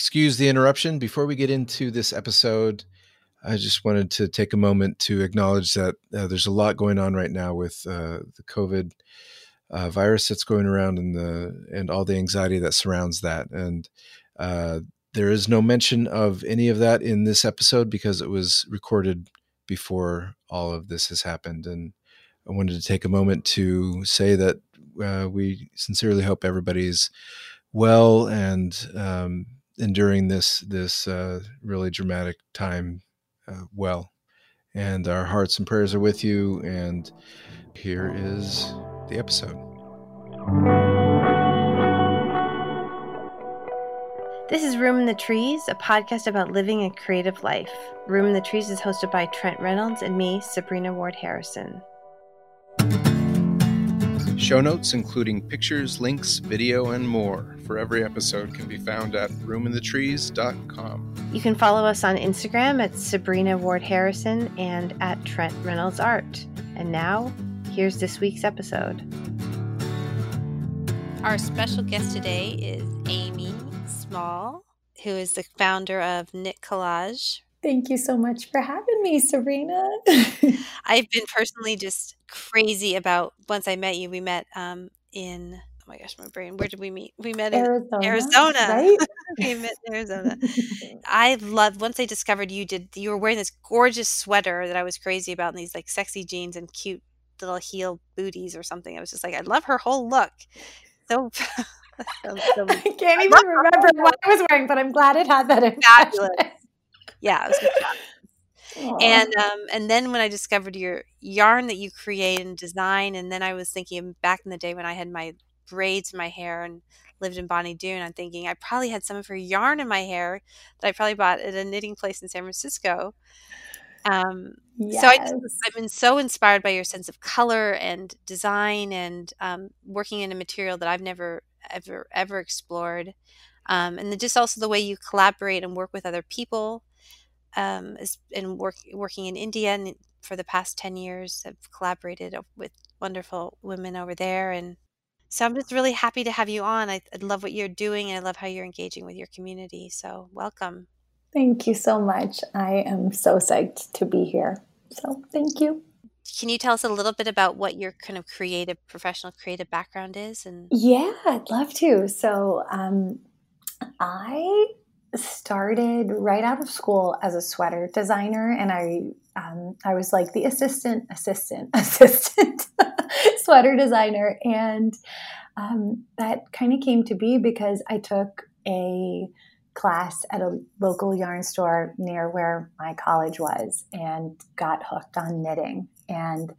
excuse the interruption. Before we get into this episode, I just wanted to take a moment to acknowledge that uh, there's a lot going on right now with uh, the COVID uh, virus that's going around and the and all the anxiety that surrounds that. And uh, there is no mention of any of that in this episode because it was recorded before all of this has happened. And I wanted to take a moment to say that uh, we sincerely hope everybody's well and um, enduring this this uh, really dramatic time uh, well. And our hearts and prayers are with you. And here is the episode. This is Room in the Trees, a podcast about living a creative life. Room in the Trees is hosted by Trent Reynolds and me, Sabrina Ward Harrison. Show notes, including pictures, links, video, and more for every episode, can be found at roominthetrees.com. You can follow us on Instagram at Sabrina Ward Harrison and at Trent Reynolds Art. And now, here's this week's episode. Our special guest today is Amy Small, who is the founder of Knit Collage. Thank you so much for having me, Sabrina. I've been personally just crazy about once I met you. We met um, in oh my gosh, my brain. Where did we meet? We met Arizona, in Arizona. Right? we met in Arizona. I loved once I discovered you did. You were wearing this gorgeous sweater that I was crazy about, and these like sexy jeans and cute little heel booties or something. I was just like, I love her whole look. So. so, so I can't even remember what I was wearing, but I'm glad it had that fabulous. Yeah, it was Aww. And um, and then when I discovered your yarn that you create and design, and then I was thinking back in the day when I had my braids in my hair and lived in Bonny Doon, I'm thinking I probably had some of her yarn in my hair that I probably bought at a knitting place in San Francisco. Um, yes. So I just, I've been so inspired by your sense of color and design and um, working in a material that I've never ever ever explored, um, and just also the way you collaborate and work with other people um, is, and work, working in India and for the past 10 years. I've collaborated with wonderful women over there. And so I'm just really happy to have you on. I, I love what you're doing and I love how you're engaging with your community. So welcome. Thank you so much. I am so psyched to be here. So thank you. Can you tell us a little bit about what your kind of creative, professional creative background is? And yeah, I'd love to. So um, I started right out of school as a sweater designer, and I um, I was like the assistant, assistant, assistant sweater designer, and um, that kind of came to be because I took a class at a local yarn store near where my college was and got hooked on knitting and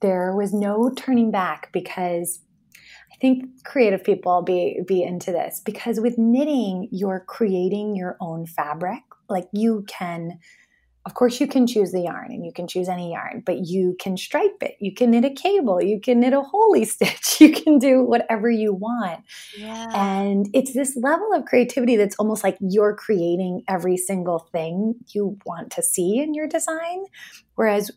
there was no turning back because I think creative people be be into this because with knitting, you're creating your own fabric. Like you can, of course, you can choose the yarn and you can choose any yarn, but you can stripe it. You can knit a cable. You can knit a holy stitch. You can do whatever you want. Yeah. And it's this level of creativity that's almost like you're creating every single thing you want to see in your design. Whereas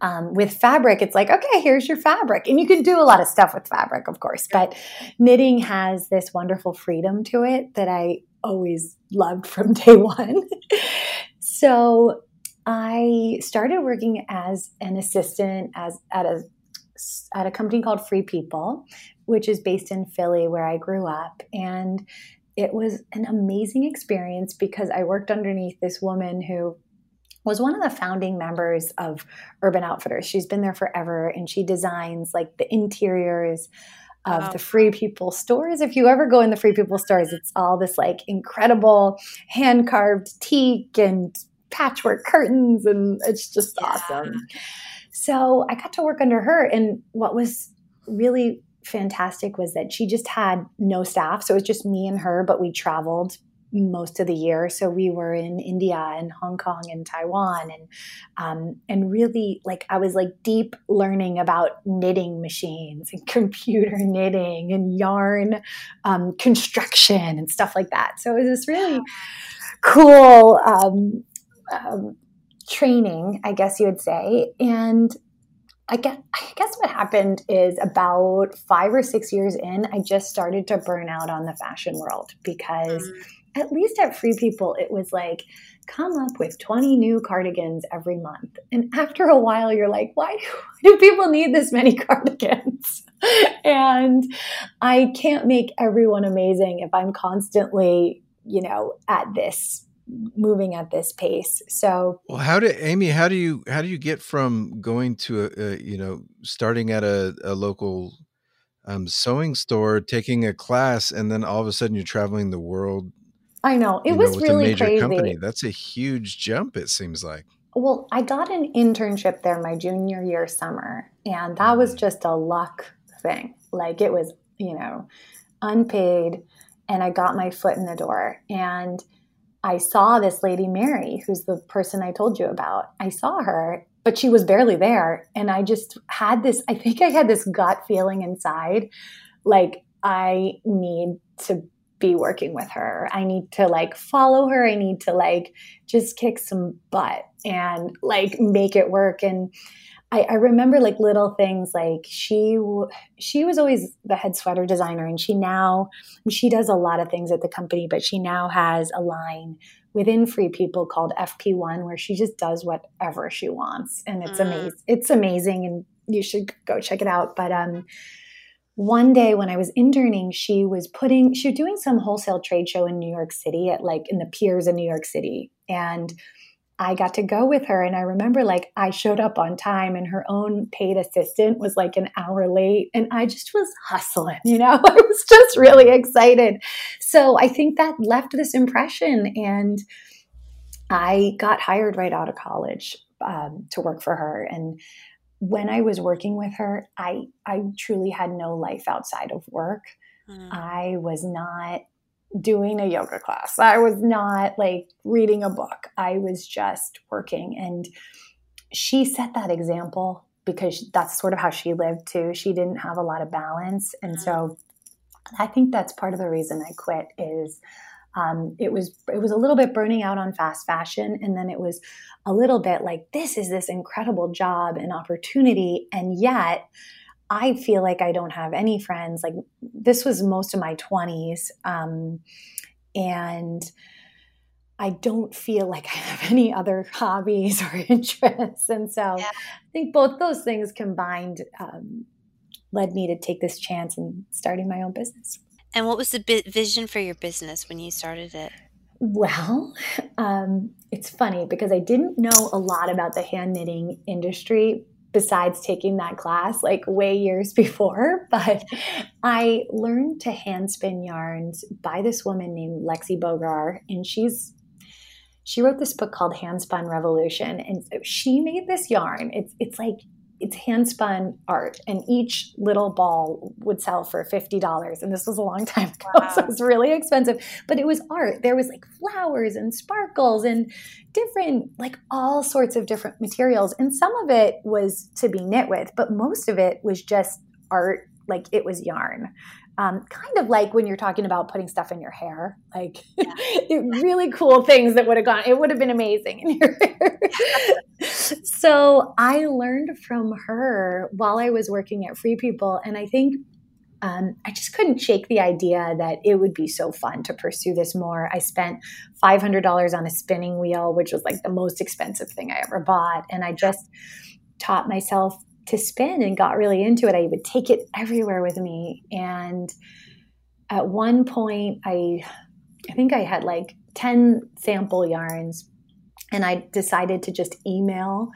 um, with fabric, it's like, okay, here's your fabric. And you can do a lot of stuff with fabric, of course, but knitting has this wonderful freedom to it that I always loved from day one. so I started working as an assistant as at a at a company called Free People, which is based in Philly where I grew up. And it was an amazing experience because I worked underneath this woman who was one of the founding members of Urban Outfitters. She's been there forever and she designs like the interiors of wow. the Free People stores. If you ever go in the Free People stores, it's all this like incredible hand carved teak and patchwork curtains, and it's just yeah. awesome. So I got to work under her, and what was really fantastic was that she just had no staff. So it was just me and her, but we traveled most of the year. So we were in India and Hong Kong and Taiwan, and um, and really like I was like deep learning about knitting machines and computer knitting and yarn um, construction and stuff like that. So it was this really cool um, um training, I guess you would say, and. I guess, I guess what happened is about five or six years in, I just started to burn out on the fashion world because mm at least at Free People, it was like, come up with 20 new cardigans every month. And after a while, you're like, why do people need this many cardigans? and I can't make everyone amazing if I'm constantly, you know, at this moving at this pace. So, well, how do Amy? How do you how do you get from going to a, a you know starting at a, a local um, sewing store, taking a class, and then all of a sudden you're traveling the world? I know it was know, really a major crazy. Company. That's a huge jump. It seems like. Well, I got an internship there my junior year summer, and that was mm. just a luck thing. Like it was, you know, unpaid, and I got my foot in the door and I saw this lady, Mary, who's the person I told you about. I saw her, but she was barely there. And I just had this, I think I had this gut feeling inside like, I need to be working with her. I need to like follow her. I need to like just kick some butt and like make it work. And I, I, remember like little things like she she was always the head sweater designer and she now she does a lot of things at the company but she now has a line within free people called fp1 where she just does whatever she wants and it's mm. amazing it's amazing and you should go check it out but um one day when I was interning, she was putting, she was doing some wholesale trade show in New York City at like in the piers in New York City. And I got to go with her. And I remember like I showed up on time and her own paid assistant was like an hour late. And I just was hustling, you know, I was just really excited. So I think that left this impression. And I got hired right out of college um, to work for her. And when I was working with her, I, I truly had no life outside of work. Mm. I was not doing a yoga class. I was not like reading a book. I was just working. And she set that example because that's sort of how she lived too. She didn't have a lot of balance. And so mm-hmm. I think that's part of the reason I quit is um, it was it was a little bit burning out on fast fashion and then it was a little bit like this is this incredible job and opportunity and yet I feel like I don't have any friends. Like this was most of my 20s. Um, and I don't feel like I have any other hobbies or interests. And so yeah. I think both those things combined um, led me to take this chance and starting my own business. And what was the vision for your business when you started it? Well, um, it's funny because I didn't know a lot about the hand knitting industry besides taking that class like way years before. But I learned to hand spin yarns by this woman named Lexi Boeger, and she's she wrote this book called Handspun Revolution, and she made this yarn. It's it's like it's hand spun art, and each little ball would sell for fifty dollars. And this was a long time ago, wow. so it was really expensive. But it was art. There was like flowers and sparkles and different, like all sorts of different materials. And some of it was to be knit with, but most of it was just art. Like it was yarn um, kind of like when you're talking about putting stuff in your hair, like yeah. really cool things that would have gone, it would have been amazing in your hair. so I learned from her while I was working at Free People. And I think um, I just couldn't shake the idea that it would be so fun to pursue this more. I spent $500 on a spinning wheel, which was like the most expensive thing I ever bought. And I just taught myself to spin and got really into it. I would take it everywhere with me. And at one point, I, I think I had like 10 sample yarns, and I decided to just email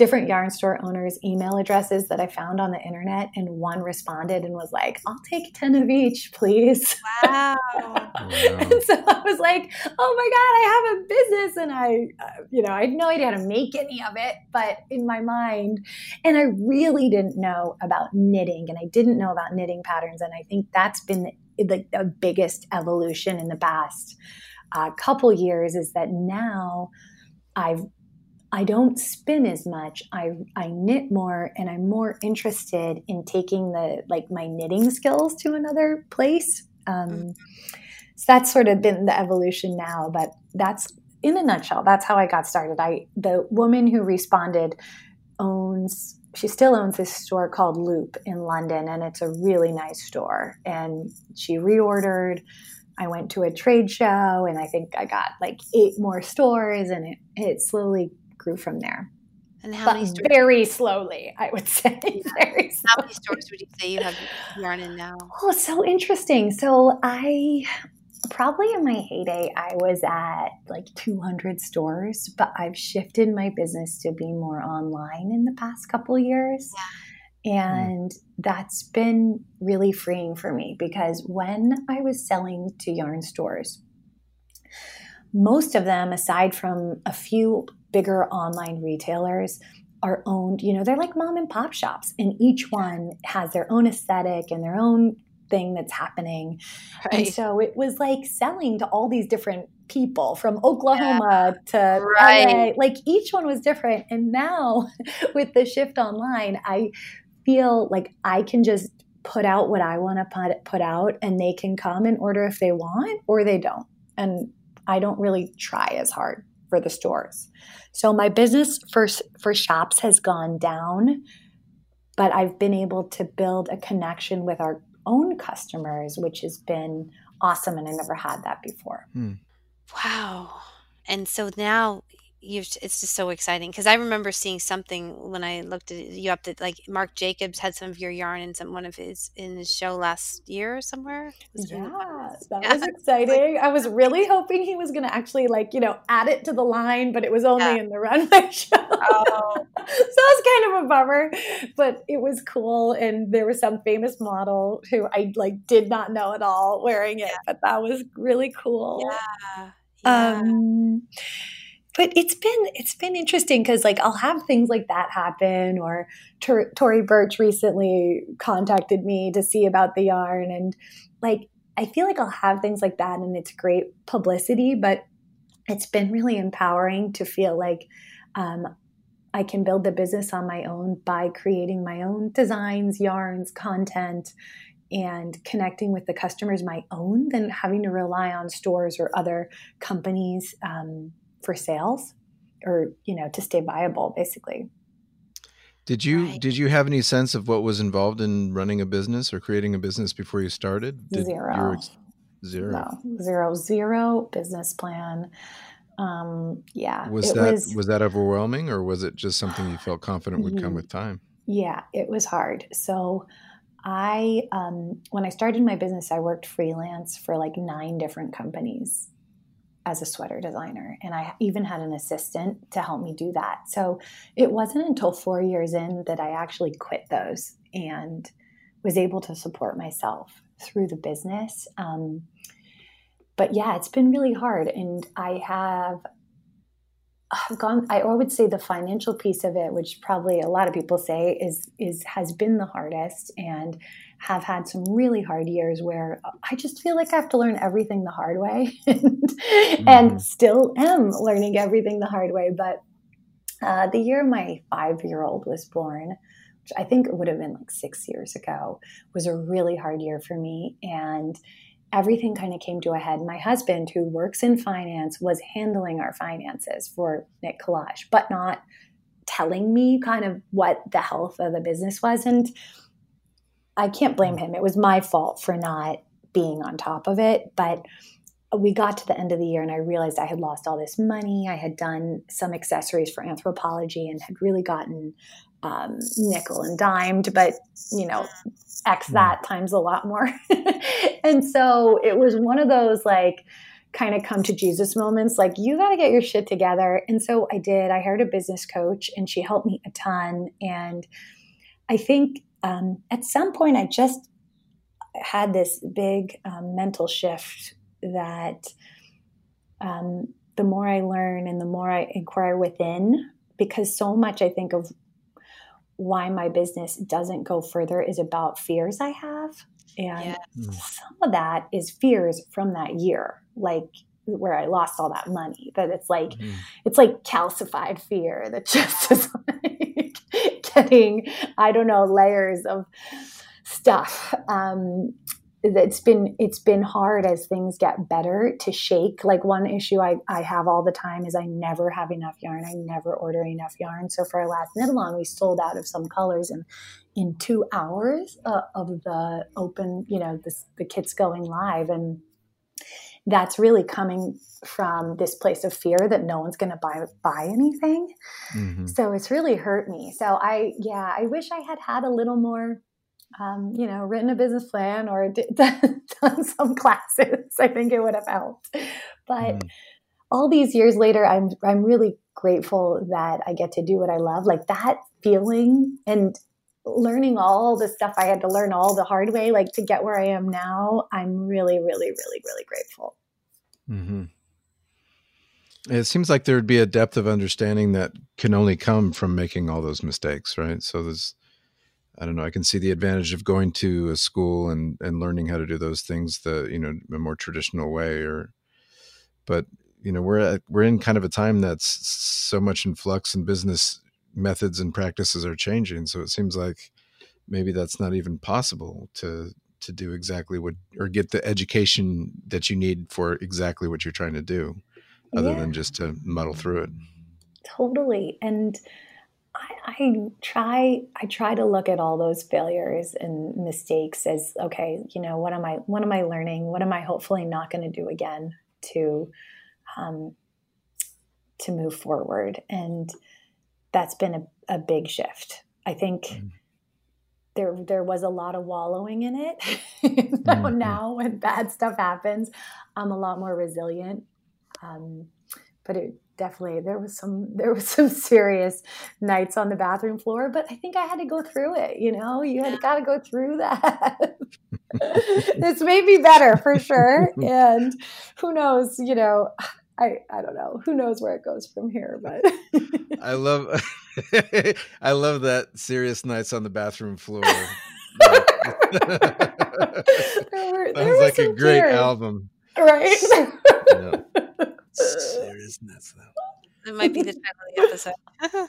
different yarn store owners' email addresses that I found on the internet, and one responded and was like, "I'll take ten of each, please." Wow! and so I was like, "Oh my god, I have a business!" And I, uh, you know, I had no idea how to make any of it, but in my mind, and I really didn't know about knitting, and I didn't know about knitting patterns, and I think that's been the, the, the biggest evolution in the past uh, couple years is that now. I've I don't spin as much. I I knit more and I'm more interested in taking the like my knitting skills to another place. Um, so that's sort of been the evolution now, but that's in a nutshell. That's how I got started. I the woman who responded owns she still owns this store called Loop in London, and it's a really nice store. And she reordered I went to a trade show and I think I got like eight more stores and it, it slowly grew from there. And how But many stores? very slowly, I would say. Very How slowly. many stores would you say you have yarn in now? Oh, so interesting. So I probably in my heyday, I was at like 200 stores, but I've shifted my business to be more online in the past couple years. And mm-hmm. that's been really freeing for me because when I was selling to yarn stores, most of them, aside from a few bigger online retailers, are owned, you know, they're like mom and pop shops, and each one has their own aesthetic and their own thing that's happening. And so it was like selling to all these different people from Oklahoma to Right. LA. Like each one was different. And now with the shift online, I feel like I can just put out what I want to put, put out and they can come and order if they want or they don't. And I don't really try as hard for the stores. So my business for for shops has gone down, but I've been able to build a connection with our own customers, which has been awesome and I never had that before. Hmm. Wow. And so now you've it's just so exciting because I remember seeing something when I looked at you up that like Marc Jacobs had some of your yarn in some one of his in his show last year or somewhere. Was it Yeah, that Yeah. was exciting. I was really hoping he was going to actually like, you know, add it to the line, but it was only Yeah. in the runway show. Oh. so that was kind of a bummer, but it was cool. And there was some famous model who I like did not know at all wearing it, but that was really cool. Yeah. Yeah. Um, but it's been it's been interesting because like I'll have things like that happen, or Tor- Tory Burch recently contacted me to see about the yarn, and like I feel like I'll have things like that, and it's great publicity, but it's been really empowering to feel like um, I can build the business on my own by creating my own designs, yarns, content, and connecting with the customers my own than having to rely on stores or other companies um, for sales or you know to stay viable basically Did you Right. did you have any sense of what was involved in running a business or creating a business before you started? Did zero your ex- zero. no zero zero business plan um yeah Was it that was was, that overwhelming or was it just something you felt confident would come Mhm. with time? Yeah, it was hard. So I um, when I started my business, I worked freelance for like nine different companies as a sweater designer, and I even had an assistant to help me do that. So it wasn't until four years in that I actually quit those and was able to support myself through the business. Um, but yeah, it's been really hard, and I have I've gone. I would say the financial piece of it, which probably a lot of people say is is has been the hardest, and have had some really hard years where I just feel like I have to learn everything the hard way, and, and Mhm. still am learning everything the hard way. But uh, the year my five year old was born, which I think it would have been like six years ago, was a really hard year for me, and everything kind of came to a head. My husband, who works in finance, was handling our finances for Knit Collage, but not telling me kind of what the health of the business was. And I can't blame him. It was my fault for not being on top of it. But we got to the end of the year and I realized I had lost all this money. I had done some accessories for Anthropologie and had really gotten um, nickel and dimed, but you know, X that times a lot more. and so it was one of those like kind of come to Jesus moments like, you got to get your shit together. And so I did. I hired a business coach and she helped me a ton. And I think um, at some point I just had this big um, mental shift that um, the more I learn and the more I inquire within, because so much I think of why my business doesn't go further is about fears I have. And. Mm. some of that is fears from that year, like where I lost all that money. That it's like Mhm. it's like calcified fear that just is like I don't know, layers of stuff. Um, it's been it's been hard as things get better to shake. Like one issue I, I have all the time is I never have enough yarn. I never order enough yarn. So for our last knit along, we sold out of some colors and in two hours uh, of the open, you know, the kits going live and that's really coming from this place of fear that no one's going to buy buy anything. Mm-hmm. So it's really hurt me. So I yeah, I wish I had had a little more um, you know, written a business plan or done some classes. I think it would have helped. But mm. all these years later, I'm I'm really grateful that I get to do what I love. Like that feeling and learning all the stuff I had to learn all the hard way, like to get where I am now. I'm really, really, really, really grateful. Mm-hmm. It seems like there would be a depth of understanding that can only come from making all those mistakes, right? So there's I don't know. I can see the advantage of going to a school and and learning how to do those things the you know a more traditional way. Or, but you know we're at, we're in kind of a time that's so much in flux, and business methods and practices are changing. So it seems like maybe that's not even possible to to do exactly what or get the education that you need for exactly what you're trying to do, other yeah. than just to muddle through it. Totally, and I, I try I try to look at all those failures and mistakes as okay, you know, what am I what am I learning? What am I hopefully not going to do again to um, to move forward? And that's been a, a big shift. I think mm. there there was a lot of wallowing in it. mm-hmm. Now, when bad stuff happens, I'm a lot more resilient. Um, but it definitely there was some there was some serious nights on the bathroom floor but i think i had to go through it you know you had got to go through that this made me better for sure and who knows you know i i don't know who knows where it goes from here but i love i love that serious nights on the bathroom floor there were, there Sounds like a great tears. album right yeah seriousness, though. It might be the title of the episode.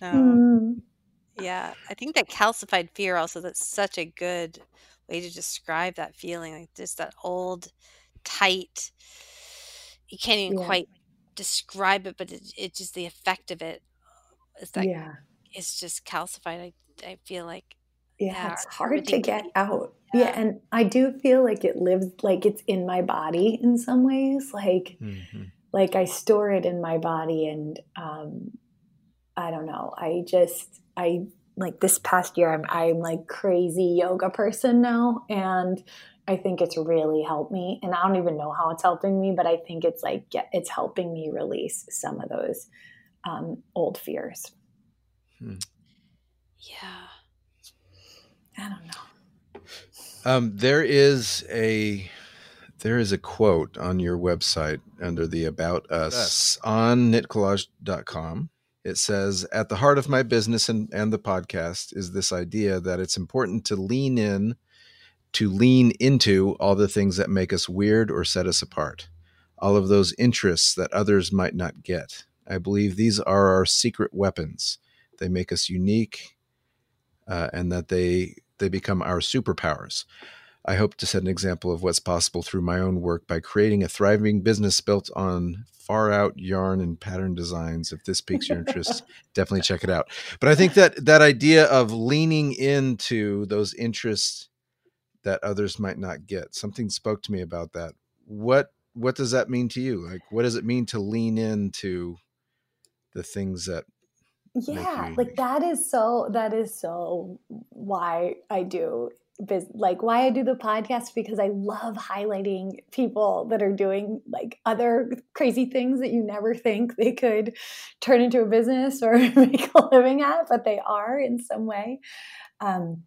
no. Mm. Yeah, I think that calcified fear also that's such a good way to describe that feeling, like just that old, tight. You can't even yeah. quite describe it, but it, it just the effect of it is that yeah. it's just calcified. I I feel like yeah, yeah it's hard to get out. Yeah. yeah. and I do feel like it lives like it's in my body in some ways. Like mm-hmm. like I store it in my body and um I don't know. I just I like this past year I'm I'm like crazy yoga person now and I think it's really helped me and I don't even know how it's helping me, but I think it's like it's helping me release some of those um, old fears. Hmm. Yeah. I don't know. Um, there is a there is a quote on your website under the about us yes. on knitcollage.com. It says, At the heart of my business and, and the podcast is this idea that it's important to lean in, to lean into all the things that make us weird or set us apart, all of those interests that others might not get. I believe these are our secret weapons. They make us unique, uh, and that they they become our superpowers. I hope to set an example of what's possible through my own work by creating a thriving business built on far out yarn and pattern designs. If this piques your interest, definitely check it out. But I think that that idea of leaning into those interests that others might not get, something spoke to me about that. What what does that mean to you? Like what does it mean to lean into the things that yeah like that is so that is so why i do like why i do the podcast because i love highlighting people that are doing like other crazy things that you never think they could turn into a business or make a living at but they are in some way um,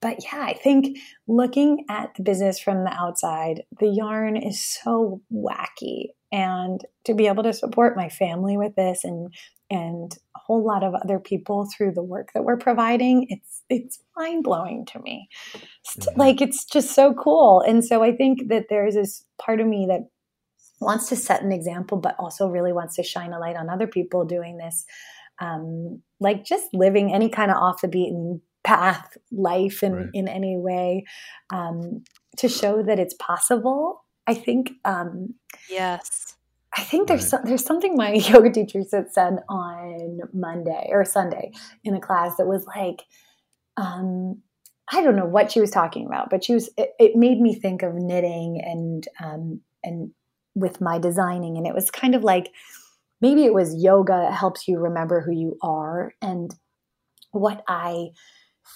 but yeah, I think looking at the business from the outside, the yarn is so wacky. And to be able to support my family with this and and a whole lot of other people through the work that we're providing it's it's mind blowing to me mm-hmm. like it's just so cool and so i think that there's this part of me that wants to set an example but also really wants to shine a light on other people doing this um, like just living any kind of off the beaten path life in, right. in any way um, to show that it's possible i think um, yes I think there's right. there's something my yoga teacher said said on Monday or Sunday in a class that was like, um, I don't know what she was talking about, but she was. It, it made me think of knitting and um, and with my designing, and it was kind of like maybe it was yoga helps you remember who you are, and what I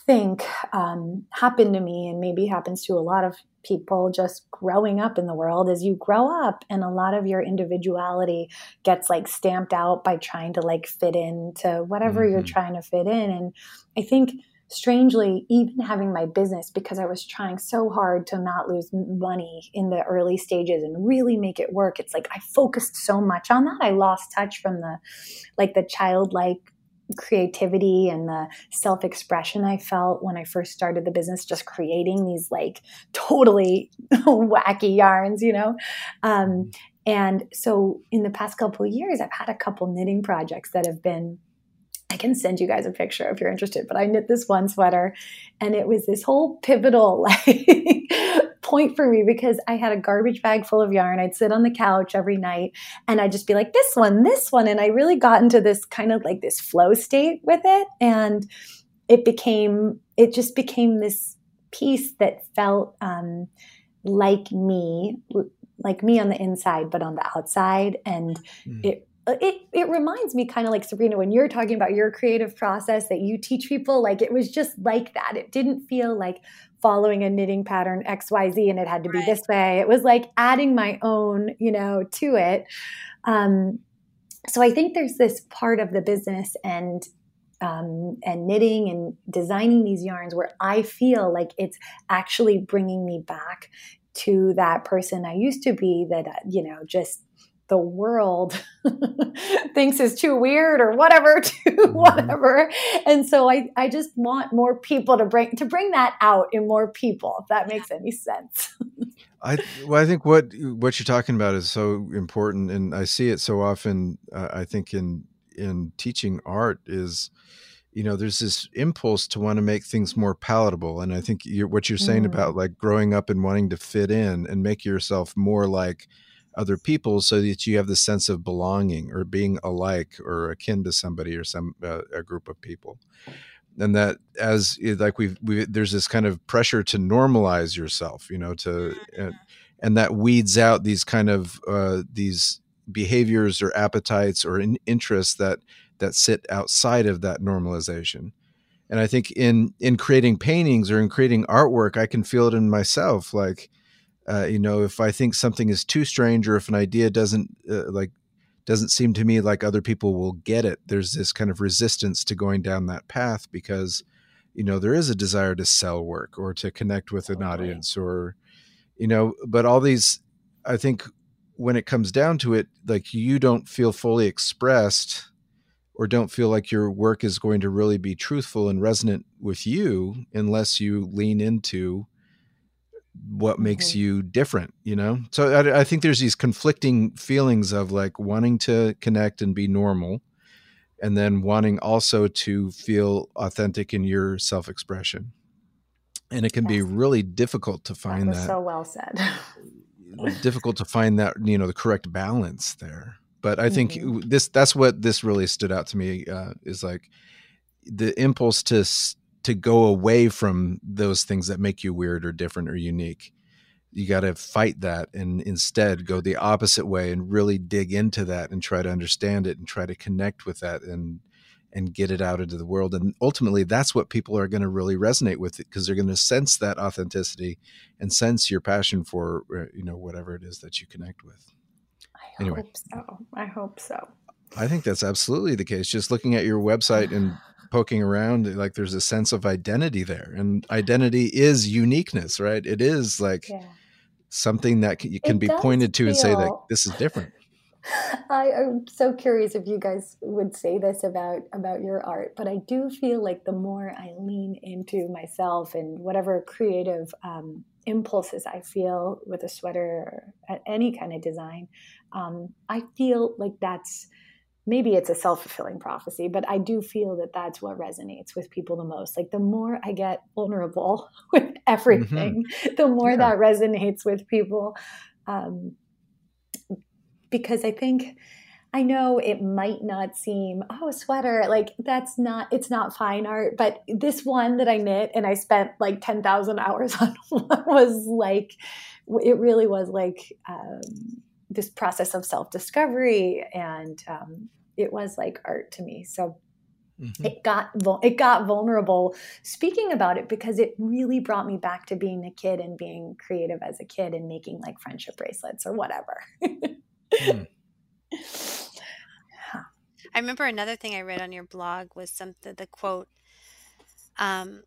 think um, happened to me, and maybe happens to a lot of people just growing up in the world is you grow up and a lot of your individuality gets like stamped out by trying to like fit into whatever mm-hmm. you're trying to fit in and i think strangely, even having my business, because I was trying so hard to not lose money in the early stages and really make it work, it's like I focused so much on that. I lost touch from the like the childlike creativity and the self expression I felt when I first started the business, just creating these like totally wacky yarns, you know? Um, and so in the past couple years, I've had a couple knitting projects that have been I can send you guys a picture if you're interested, but I knit this one sweater and it was this whole pivotal like point for me because I had a garbage bag full of yarn. I'd sit on the couch every night and I'd just be like, this one, this one. And I really got into this kind of like this flow state with it. And it became, it just became this piece that felt um, like me, like me on the inside, but on the outside. And mm. it it it reminds me kind of like Sabrina when you're talking about your creative process that you teach people like it was just like that it didn't feel like following a knitting pattern XYZ and it had to be right. this way it was like adding my own you know to it um, so I think there's this part of the business and um, and knitting and designing these yarns where I feel like it's actually bringing me back to that person I used to be that you know just the world thinks is too weird or whatever to mm-hmm. whatever and so I, I just want more people to bring to bring that out in more people if that makes any sense i well i think what what you're talking about is so important and i see it so often uh, i think in in teaching art is you know there's this impulse to want to make things more palatable and i think you're, what you're saying mm. about like growing up and wanting to fit in and make yourself more like other people so that you have the sense of belonging or being alike or akin to somebody or some uh, a group of people. And that as like we've we, there's this kind of pressure to normalize yourself you know to uh, and that weeds out these kind of uh, these behaviors or appetites or in, interests that that sit outside of that normalization. And i think in in creating paintings or in creating artwork i can feel it in myself like uh, you know if i think something is too strange or if an idea doesn't uh, like doesn't seem to me like other people will get it there's this kind of resistance to going down that path because you know there is a desire to sell work or to connect with an audience or you know but all these i think when it comes down to it like you don't feel fully expressed or don't feel like your work is going to really be truthful and resonant with you unless you lean into what makes mm-hmm. you different you know so I, I, think there's these conflicting feelings of like wanting to connect and be normal and then wanting also to feel authentic in your self-expression and it can yes. be really difficult to find that, that so well said difficult to find that you know the correct balance there but i think mm-hmm. this that's what this really stood out to me uh, is like the impulse to to go away from those things that make you weird or different or unique. You got to fight that and instead go the opposite way and really dig into that and try to understand it and try to connect with that and and get it out into the world. And ultimately that's what people are going to really resonate with it because they're going to sense that authenticity and sense your passion for uh, you know whatever it is that you connect with. I anyway. hope so. I hope so. I think that's absolutely the case. Just looking at your website and poking around like there's a sense of identity there and identity is uniqueness right? It is like yeah. something that can, can be pointed to feel... and say that this is different. I am so curious if you guys would say this about about your art, but I do feel like the more I lean into myself and whatever creative um, impulses I feel with a sweater or any kind of design, um, I feel like that's maybe it's a self-fulfilling prophecy but i do feel that that's what resonates with people the most like the more i get vulnerable with everything mm-hmm. the more yeah. that resonates with people um, because i think I know it might not seem, oh, a sweater, like that's not, it's not fine art. But this one that I knit and I spent like 10,000 hours on was like, it really was like um, this process of self discovery. And um, it was like art to me. So Mm-hmm. It got it got vulnerable speaking about it because it really brought me back to being a kid and being creative as a kid and making like friendship bracelets or whatever. mm. I remember another thing I read on your blog was something the quote um,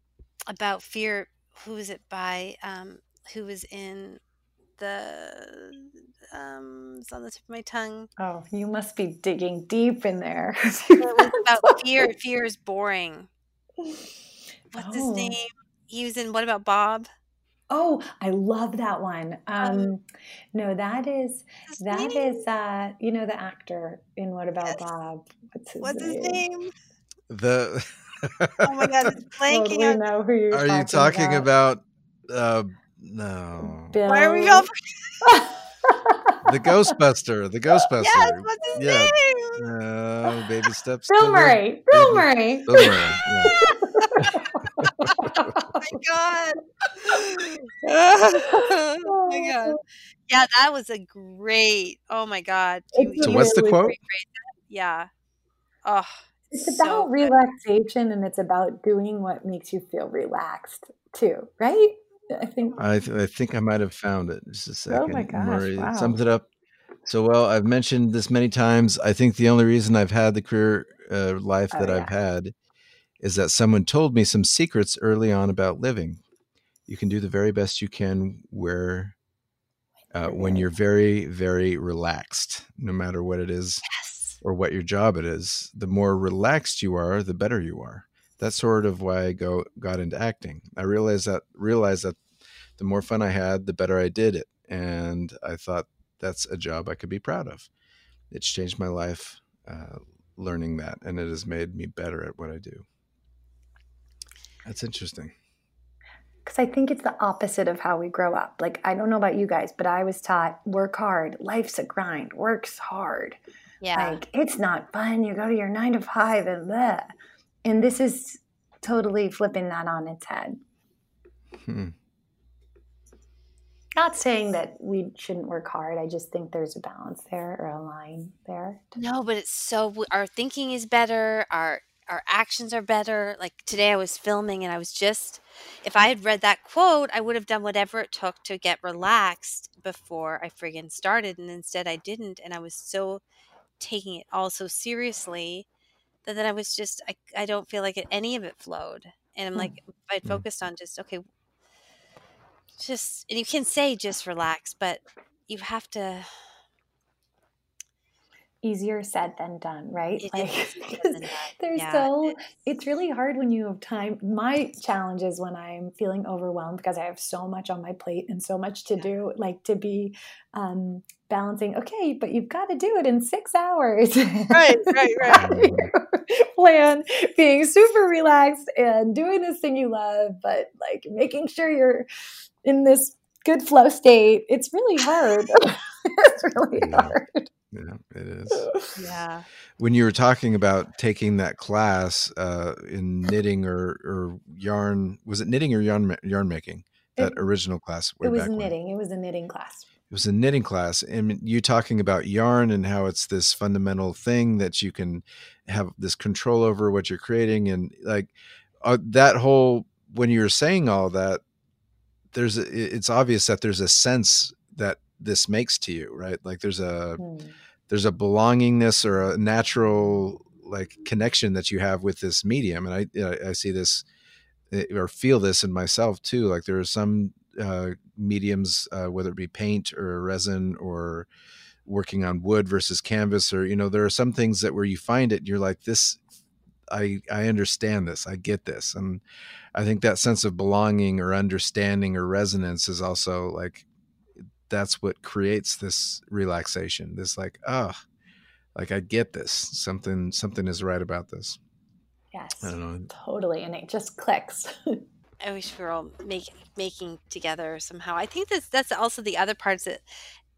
about fear. Who was it by? Um, who was in the um it's on the tip of my tongue. Oh, you must be digging deep in there. about fear. Fear is boring. What's oh. his name? He was in What About Bob? Oh, I love that one. Um, um no, that is that is uh, you know the actor in What About yes. Bob? What's his What's name? His name? The Oh my god, it's blanking. Totally know who you're Are talking you talking about? about uh no. Bill. Why are we all the Ghostbuster, the Ghostbuster. Yes, what's his yeah. name? Uh, baby steps. Bill Murray. Bill Murray. Bill Murray. Yeah. oh my god. oh my god. Yeah, that was a great. Oh my god. so what's the quote? Yeah. Oh. It's about so relaxation and it's about doing what makes you feel relaxed too, right? I think I, th- I think I might have found it. Just a second. Oh my gosh! Murray wow. sums it up so well. I've mentioned this many times. I think the only reason I've had the career uh, life oh, that yeah. I've had is that someone told me some secrets early on about living. You can do the very best you can where uh, when you're very very relaxed, no matter what it is yes. or what your job it is. The more relaxed you are, the better you are that's sort of why I go got into acting. I realized that realized that the more fun I had, the better I did it, and I thought that's a job I could be proud of. It's changed my life uh, learning that, and it has made me better at what I do. That's interesting. Because I think it's the opposite of how we grow up. Like, I don't know about you guys, but I was taught work hard, life's a grind, works hard. Yeah. Like, it's not fun. You go to your nine to five and bleh and this is totally flipping that on its head. Hmm. Not saying that we shouldn't work hard. I just think there's a balance there or a line there. No, but it's so our thinking is better. Our our actions are better. Like today, I was filming and I was just, if I had read that quote, I would have done whatever it took to get relaxed before I friggin' started. And instead, I didn't. And I was so taking it all so seriously that then I was just I I don't feel like it, any of it flowed, and I'm hmm. like I hmm. focused on just okay, just and you can say just relax, but you have to. Easier said than done, right? It like there's yeah, so it's, it's really hard when you have time. My challenge is when I'm feeling overwhelmed because I have so much on my plate and so much to yeah. do, like to be um, balancing okay but you've got to do it in six hours right right right plan being super relaxed and doing this thing you love but like making sure you're in this good flow state it's really hard it's really yeah. hard yeah it is. Yeah. When you were talking about taking that class uh, in knitting or, or yarn was it knitting or yarn yarn making? That it, original class Way it was knitting when? it was a knitting class. It was a knitting class and you talking about yarn and how it's this fundamental thing that you can have this control over what you're creating and like uh, that whole when you're saying all that there's a, it's obvious that there's a sense that this makes to you right? Like there's a mm. there's a belongingness or a natural like connection that you have with this medium and i i see this eh, or feel this in myself too like there are some uh, mediums, uh, whether it be paint or resin or working on wood versus canvas, or you know, there are some things that where you find it, and you're like, this, I I understand this, I get this, and I think that sense of belonging or understanding or resonance is also like that's what creates this relaxation. This like, oh, like I get this. Something something is right about this. Yes. I don't know. Totally. And it just clicks. I wish we were all making making together somehow. I think that's that's also the other parts that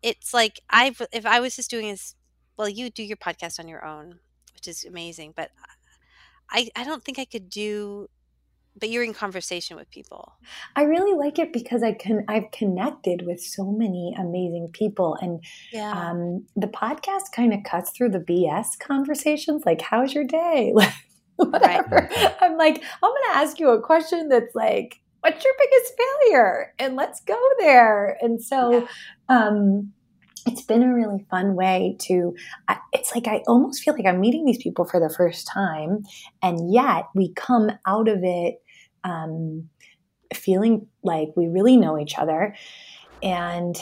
it's like I if I was just doing this well, you do your podcast on your own, which is amazing, but I, I don't think I could do but you're in conversation with people. I really like it because I can I've connected with so many amazing people, and yeah. um, the podcast kind of cuts through the BS conversations, like "How's your day?" Like whatever. Right. I'm like, I'm going to ask you a question that's like, "What's your biggest failure?" and let's go there. And so, yeah. um, it's been a really fun way to it's like i almost feel like i'm meeting these people for the first time and yet we come out of it um, feeling like we really know each other. And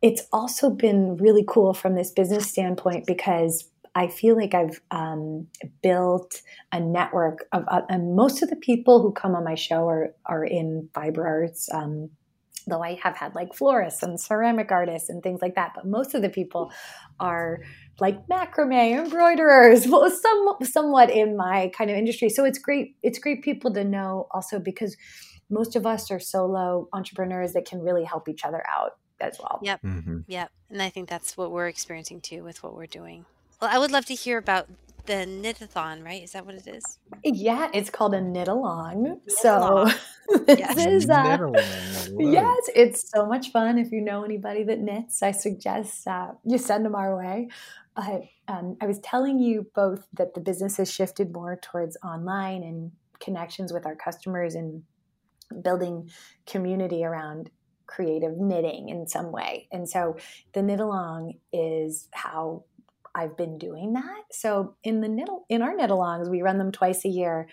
it's also been really cool from this business standpoint because I feel like I've um, built a network of, uh, and most of the people who come on my show are, are in fiber arts. Um, though I have had like florists and ceramic artists and things like that, but most of the people are like macrame embroiderers. Well some somewhat in my kind of industry. So it's great it's great people to know also because most of us are solo entrepreneurs that can really help each other out as well. Yep. Mm-hmm. yep. And i think that's what we're experiencing too with what we're doing. Well i would love to hear about the knitathon right? Is that what it is? Yeah it's called a knit along so this yes. is uh, yes it's so much fun. If you know anybody that knits i suggest uh, you send them our way. But um, I was telling you both that the business has shifted more towards online and connections with our customers and building community around creative knitting in some way. And so the knit along is how I've been doing that. So in the knit in our knit alongs, we run them twice a year.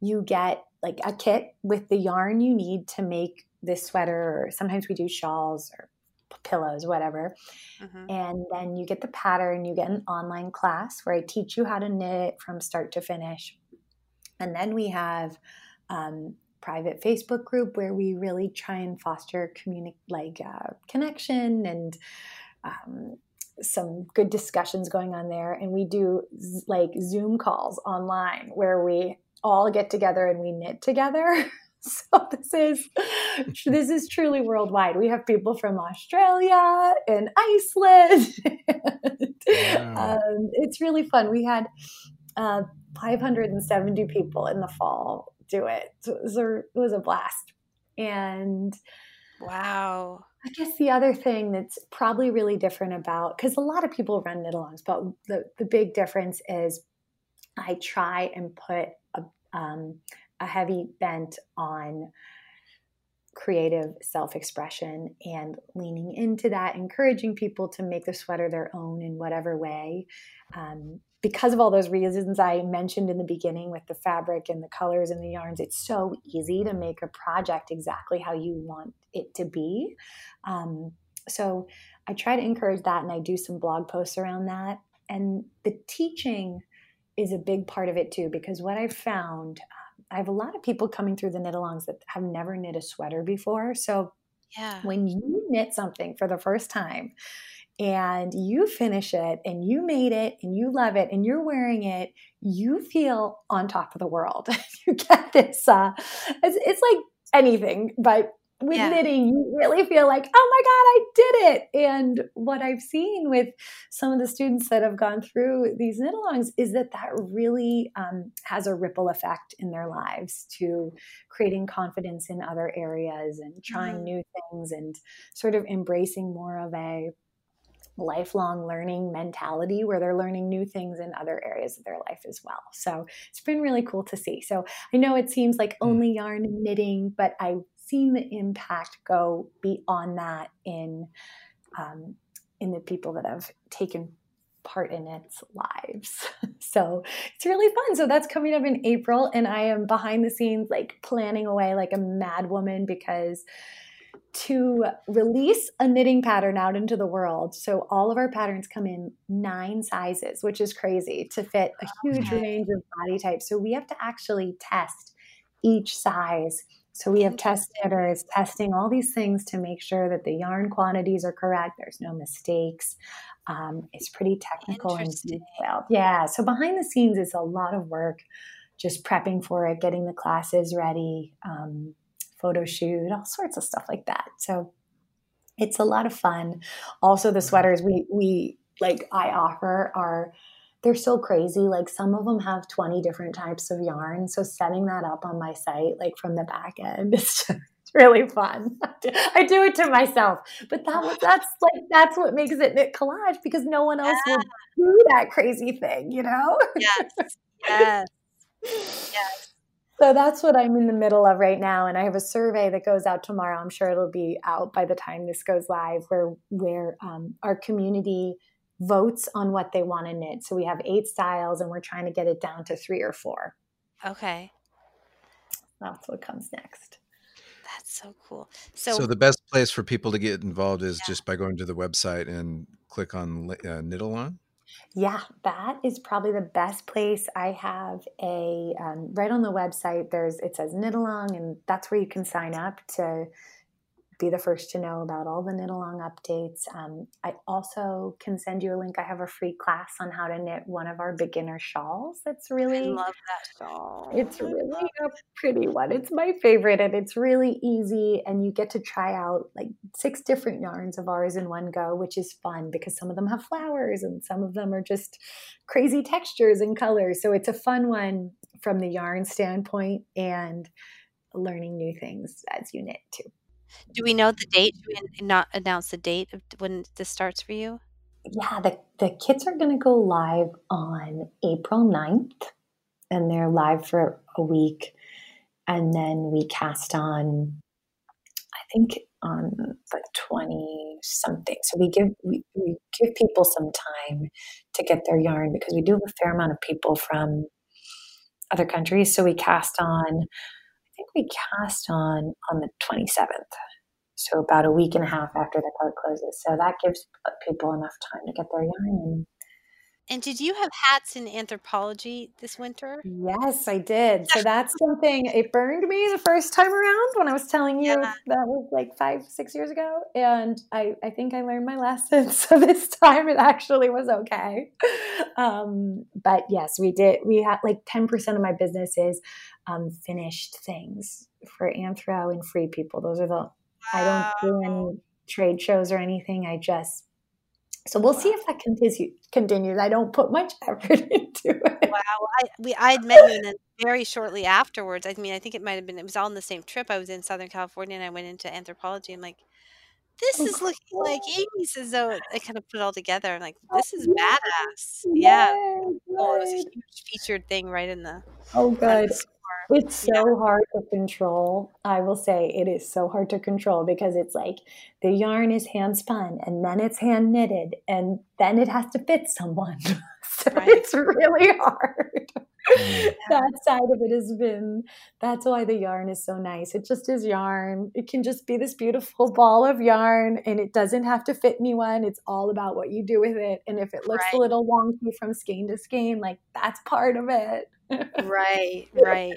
You get like a kit with the yarn you need to make this sweater, or sometimes we do shawls or pillows, whatever. Mm-hmm. And then you get the pattern, you get an online class where I teach you how to knit from start to finish. And then we have um, private Facebook group where we really try and foster communi- like uh, connection and um, some good discussions going on there. And we do z- like Zoom calls online where we all get together and we knit together. So this is this is truly worldwide. We have people from Australia and Iceland. wow. um, it's really fun. We had uh, 570 people in the fall do it. So it was a, it was a blast. And wow. I guess the other thing that's probably really different about because a lot of people run knit-alongs, but the the big difference is I try and put a um, a heavy bent on creative self expression and leaning into that, encouraging people to make the sweater their own in whatever way. Um, because of all those reasons I mentioned in the beginning with the fabric and the colors and the yarns, it's so easy to make a project exactly how you want it to be. Um, so I try to encourage that and I do some blog posts around that. And the teaching is a big part of it too, because what I've found I have a lot of people coming through the knit alongs that have never knit a sweater before. So yeah. when you knit something for the first time and you finish it and you made it and you love it and you're wearing it, you feel on top of the world. you get this, uh, it's, it's like anything, but with yeah. knitting, you really feel like, oh my God, I did it. And what I've seen with some of the students that have gone through these knit alongs is that that really um, has a ripple effect in their lives to creating confidence in other areas and trying mm-hmm. new things and sort of embracing more of a lifelong learning mentality where they're learning new things in other areas of their life as well. So it's been really cool to see. So I know it seems like mm. only yarn and knitting, but I've seen the impact go beyond that in um, in the people that have taken part in its lives. so it's really fun. So that's coming up in April, and I am behind the scenes, like planning away like a mad woman because to release a knitting pattern out into the world. So all of our patterns come in nine sizes, which is crazy to fit a huge okay. range of body types. So we have to actually test each size so we have test knitters testing all these things to make sure that the yarn quantities are correct. There's no mistakes. Um, it's pretty technical and detailed. Yeah. So behind the scenes is a lot of work, just prepping for it, getting the classes ready, um, photo shoot, all sorts of stuff like that. So it's a lot of fun. Also, the mm-hmm. sweaters we we like I offer are they're so crazy. Like some of them have 20 different types of yarn. So setting that up on my site, like from the back end, it's just really fun. I do it to myself, but that was that's like that's what makes it knit collage because no one else yeah. will do that crazy thing, you know? Yes, yes, yes. So that's what I'm in the middle of right now, and I have a survey that goes out tomorrow. I'm sure it'll be out by the time this goes live, where where um, our community votes on what they want to knit. So we have eight styles, and we're trying to get it down to three or four. Okay, that's what comes next. That's so cool. So, so the best place for people to get involved is yeah. just by going to the website and click on uh, Knit Along. Yeah, that is probably the best place. I have a um, right on the website. There's it says Knit Along, and that's where you can sign up to be the first to know about all the knit along updates. Um, I also can send you a link. I have a free class on how to knit one of our beginner shawls. That's really I love that shawl. It's really a pretty one. It's my favorite, and it's really easy. And you get to try out like six different yarns of ours in one go, which is fun because some of them have flowers and some of them are just crazy textures and colors. So it's a fun one from the yarn standpoint and learning new things as you knit too. Do we know the date? Do we not announce the date of when this starts for you? Yeah, the, the kits are going to go live on April 9th, and they're live for a week. And then we cast on, I think, on the 20 something. So we give we, we give people some time to get their yarn because we do have a fair amount of people from other countries. So we cast on we cast on on the 27th. So about a week and a half after the cart closes. So that gives people enough time to get their yarn and and did you have hats in Anthropologie this winter? Yes, I did. So that's something it burned me the first time around when I was telling you yeah. that was like five, six years ago. And I, I think I learned my lesson. So this time it actually was okay. Um, but yes, we did. We had like 10% of my business is um, finished things for Anthro and free people. Those are the, wow. I don't do any trade shows or anything. I just so we'll see if that continues. Continues. I don't put much effort into it. Wow, I we I met you and then very shortly afterwards. I mean, I think it might have been. It was all in the same trip. I was in Southern California and I went into Anthropologie. I'm like, this oh, is looking like Amy's as though I kind of put it all together. I'm like, oh, this is badass. Yeah. Oh, it was a huge featured thing right in the. Oh, good. It's so yeah. hard to control. I will say it is so hard to control because it's like the yarn is hand spun and then it's hand knitted and then it has to fit someone. so right. it's really hard. Mm. that side of it has been that's why the yarn is so nice. It just is yarn. It can just be this beautiful ball of yarn and it doesn't have to fit anyone. It's all about what you do with it. And if it looks right. a little wonky from skein to skein, like that's part of it right, right.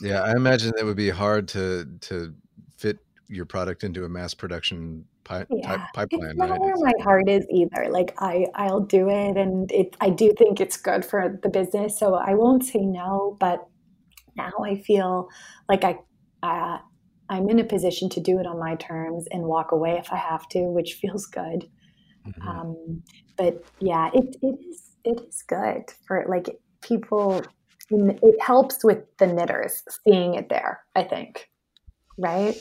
Yeah, I imagine it would be hard to to fit your product into a mass production pi- yeah. pipeline. It's not right? where my heart is either. Like I, I'll do it, and it. I do think it's good for the business, so I won't say no. But now I feel like I, uh, I'm in a position to do it on my terms and walk away if I have to, which feels good. Mm-hmm. Um, but yeah, it it is it is good for like people it helps with the knitters seeing it there i think right?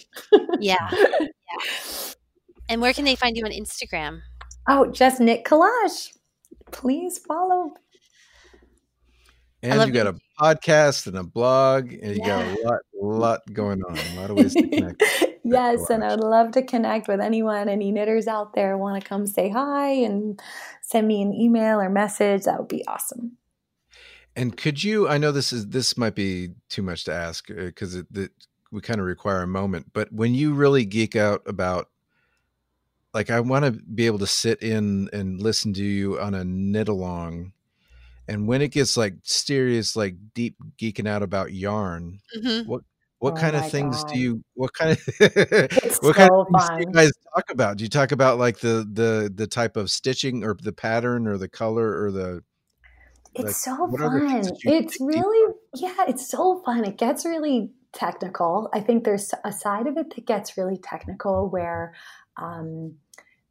Yeah. Yeah. And where can they find you on instagram? Oh just knit collage. Please follow. And you got a podcast and a blog and you yeah. got a lot lot going on a lot of ways to connect. Yes and i would love to connect with anyone any knitters out there want to come say hi and send me an email or message that would be awesome and could you? I know this is this might be too much to ask because uh, it, it, we kind of require a moment. But when you really geek out about, like, I want to be able to sit in and listen to you on a knit along, and when it gets like serious, like deep geeking out about yarn, mm-hmm. what what oh kind of things God. do you what kind of what so kind of things do you guys talk about do you talk about like the the the type of stitching or the pattern or the color or the it's like, so fun. It's really, yeah, it's so fun. It gets really technical. I think there's a side of it that gets really technical where, um,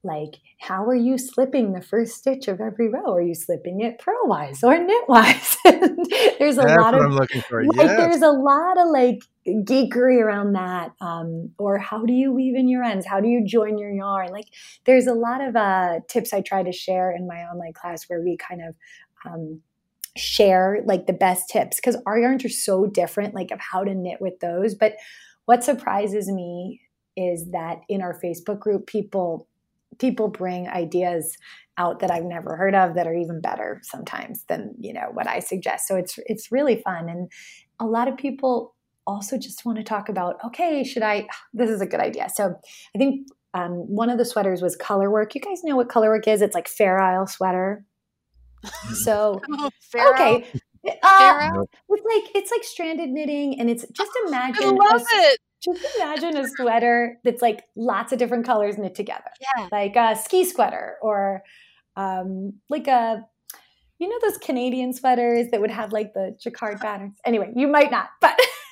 like how are you slipping the first stitch of every row are you slipping it purlwise or knitwise there's a That's lot of I'm looking for. like yes. there's a lot of like geekery around that um, or how do you weave in your ends how do you join your yarn like there's a lot of uh, tips i try to share in my online class where we kind of um, share like the best tips because our yarns are so different like of how to knit with those but what surprises me is that in our facebook group people people bring ideas out that I've never heard of that are even better sometimes than you know what I suggest. So it's it's really fun, and a lot of people also just want to talk about okay, should I? This is a good idea. So I think um, one of the sweaters was color work. You guys know what color work is? It's like Fair Isle sweater. So Oh, okay. Uh, it's like it's like stranded knitting, and it's just I imagine love a, it. just imagine a sweater that's like lots of different colors knit together Yeah. like a ski sweater or um, like a you know those Canadian sweaters that would have like the jacquard patterns. Anyway, you might not, but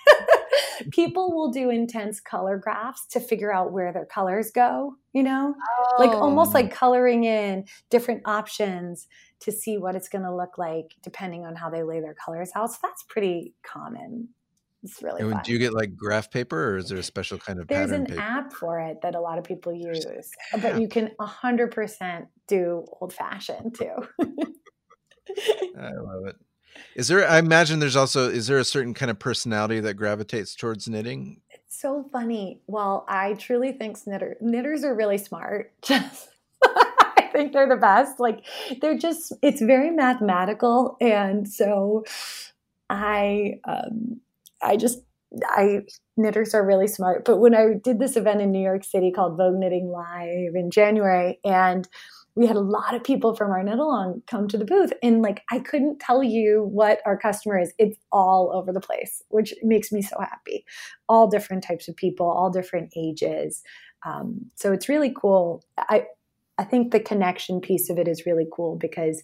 people will do intense color graphs to figure out where their colors go. You know, like Oh. almost like oh. coloring in different options to see what it's going to look like depending on how they lay their colors out. So that's pretty common. It's really And fun. do you get like graph paper or is there a special kind of There's an paper? app for it that a lot of people use, uh, but you can 100% do old fashioned too. I love it. Is there I imagine there's also is there a certain kind of personality that gravitates towards knitting? It's so funny. Well, I truly think knitter, knitters are really smart. Just I think they're the best. Like they're just it's very mathematical and so I um I just I knitters are really smart. But when I did this event in New York City called Vogue Knitting Live in January and we had a lot of people from our knit along come to the booth and like i couldn't tell you what our customer is. It's all over the place which makes me so happy. All different types of people all different ages. Um, so it's really cool. I i think the connection piece of it is really cool because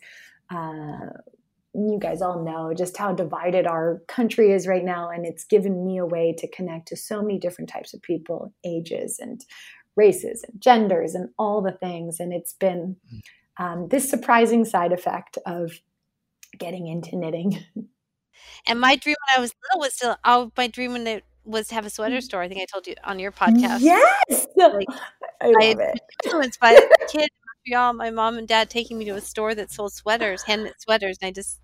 uh, you guys all know just how divided our country is right now and it's given me a way to connect to so many different types of people ages and races and genders and all the things. And it's been um, this surprising side effect of getting into knitting. And my dream when I was little was still oh my dream when it was to have a Mm. sweater store. I think I told you on your podcast. Yes, Like, I love I- it. Influenced by a kid in Montreal, my mom and dad taking me to a store that sold sweaters, hand knit sweaters, and I just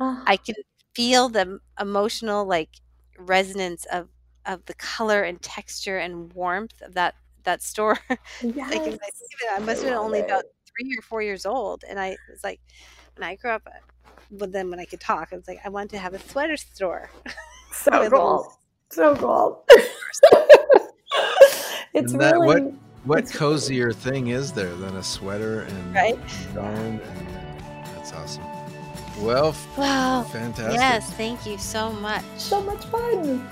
Oh, I could feel the emotional like resonance of of the color and texture and warmth of that that store. like yes. as I think it, I must have been only it. about three or four years old, and I was like, when I grew up, uh, but then when I could talk, I was like, I want to have a sweater store. so cool. So cool. it's And that- really what- What It's- cozier thing is there than a sweater and Right? yarn? And that's awesome. Well, f- Wow. fantastic. Yes, thank you so much. so much fun.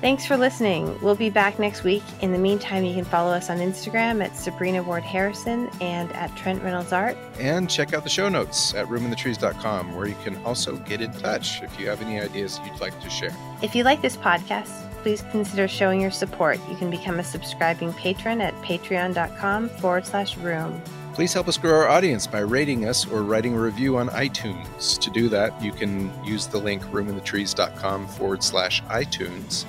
Thanks for listening. We'll be back next week. In the meantime, you can follow us on Instagram at Sabrina Ward Harrison and at Trent Reynolds Art. And check out the show notes at roominthetrees.com where you can also get in touch if you have any ideas you'd like to share. If you like this podcast, please consider showing your support. You can become a subscribing patron at patreon.com forward slash room. Please help us grow our audience by rating us or writing a review on iTunes. To do that, you can use the link roominthetrees.com forward slash iTunes